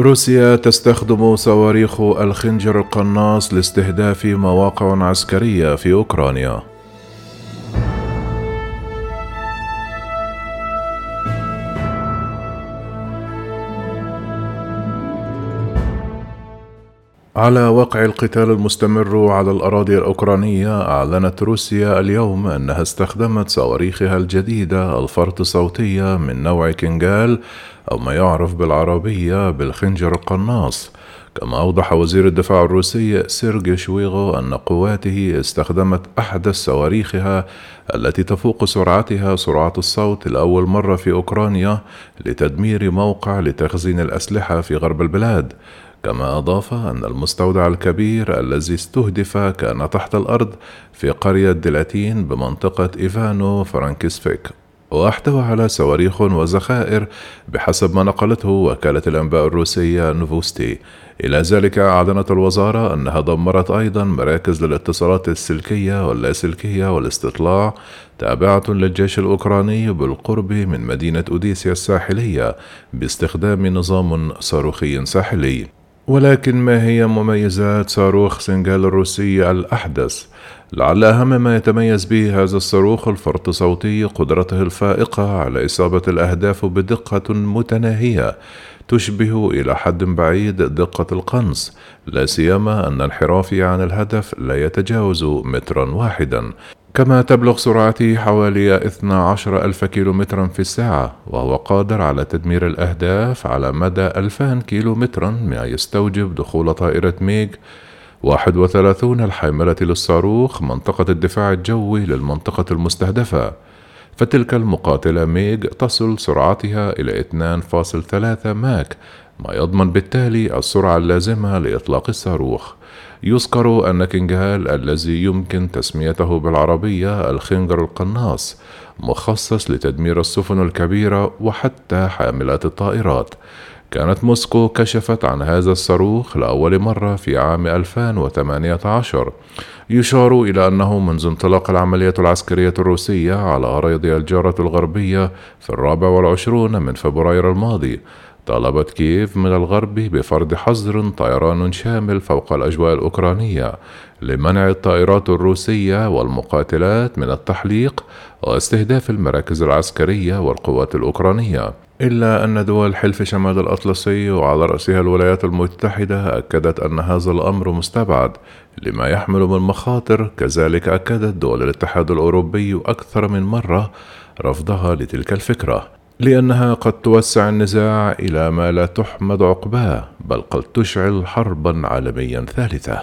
روسيا تستخدم صواريخ الخنجر القناص لاستهداف مواقع عسكرية في أوكرانيا. على وقع القتال المستمر على الأراضي الأوكرانية أعلنت روسيا اليوم أنها استخدمت صواريخها الجديدة الفرط صوتية من نوع كينجال أو ما يعرف بالعربية بالخنجر القناص. كما أوضح وزير الدفاع الروسي سيرجي شويغو أن قواته استخدمت أحدث صواريخها التي تفوق سرعتها سرعة الصوت لأول مرة في أوكرانيا لتدمير موقع لتخزين الأسلحة في غرب البلاد. كما أضاف أن المستودع الكبير الذي استهدف كان تحت الأرض في قرية ديلاتين بمنطقة إيفانو فرانكسفيك واحتوى على صواريخ وذخائر بحسب ما نقلته وكالة الأنباء الروسية نوفوستي. إلى ذلك أعلنت الوزارة أنها دمرت أيضا مراكز للاتصالات السلكية واللاسلكية والاستطلاع تابعة للجيش الأوكراني بالقرب من مدينة أوديسيا الساحلية باستخدام نظام صاروخي ساحلي. ولكن ما هي مميزات صاروخ سنغال الروسي الأحدث؟ لعل أهم ما يتميز به هذا الصاروخ الفرط صوتي قدرته الفائقة على إصابة الأهداف بدقة متناهية تشبه إلى حد بعيد دقة القنص لا سيما أن انحرافي عن الهدف لا يتجاوز مترا واحدا كما تبلغ سرعته حوالي 12 ألف كيلومترا في الساعة وهو قادر على تدمير الأهداف على مدى 2000 كيلومترا ما يستوجب دخول طائرة ميغ 31 الحاملة للصاروخ منطقة الدفاع الجوي للمنطقة المستهدفة. فتلك المقاتلة ميغ تصل سرعتها إلى 2.3 ماك ما يضمن بالتالي السرعة اللازمة لإطلاق الصاروخ. يذكر أن كينجهال الذي يمكن تسميته بالعربية الخنجر القناص مخصص لتدمير السفن الكبيرة وحتى حاملات الطائرات. كانت موسكو كشفت عن هذا الصاروخ لأول مرة في عام 2018 يشار إلى أنه منذ انطلاق العملية العسكرية الروسية على أراضي الجارة الغربية في الرابع والعشرون من فبراير الماضي طالبت كييف من الغرب بفرض حظر طيران شامل فوق الأجواء الأوكرانية لمنع الطائرات الروسية والمقاتلات من التحليق واستهداف المراكز العسكرية والقوات الأوكرانية. إلا أن دول حلف شمال الأطلسي وعلى رأسها الولايات المتحدة أكدت أن هذا الأمر مستبعد لما يحمل من مخاطر كذلك أكدت دول الاتحاد الأوروبي أكثر من مرة رفضها لتلك الفكرة. لأنها قد توسع النزاع إلى ما لا تحمد عقباه بل قد تشعل حربا عالميا ثالثة.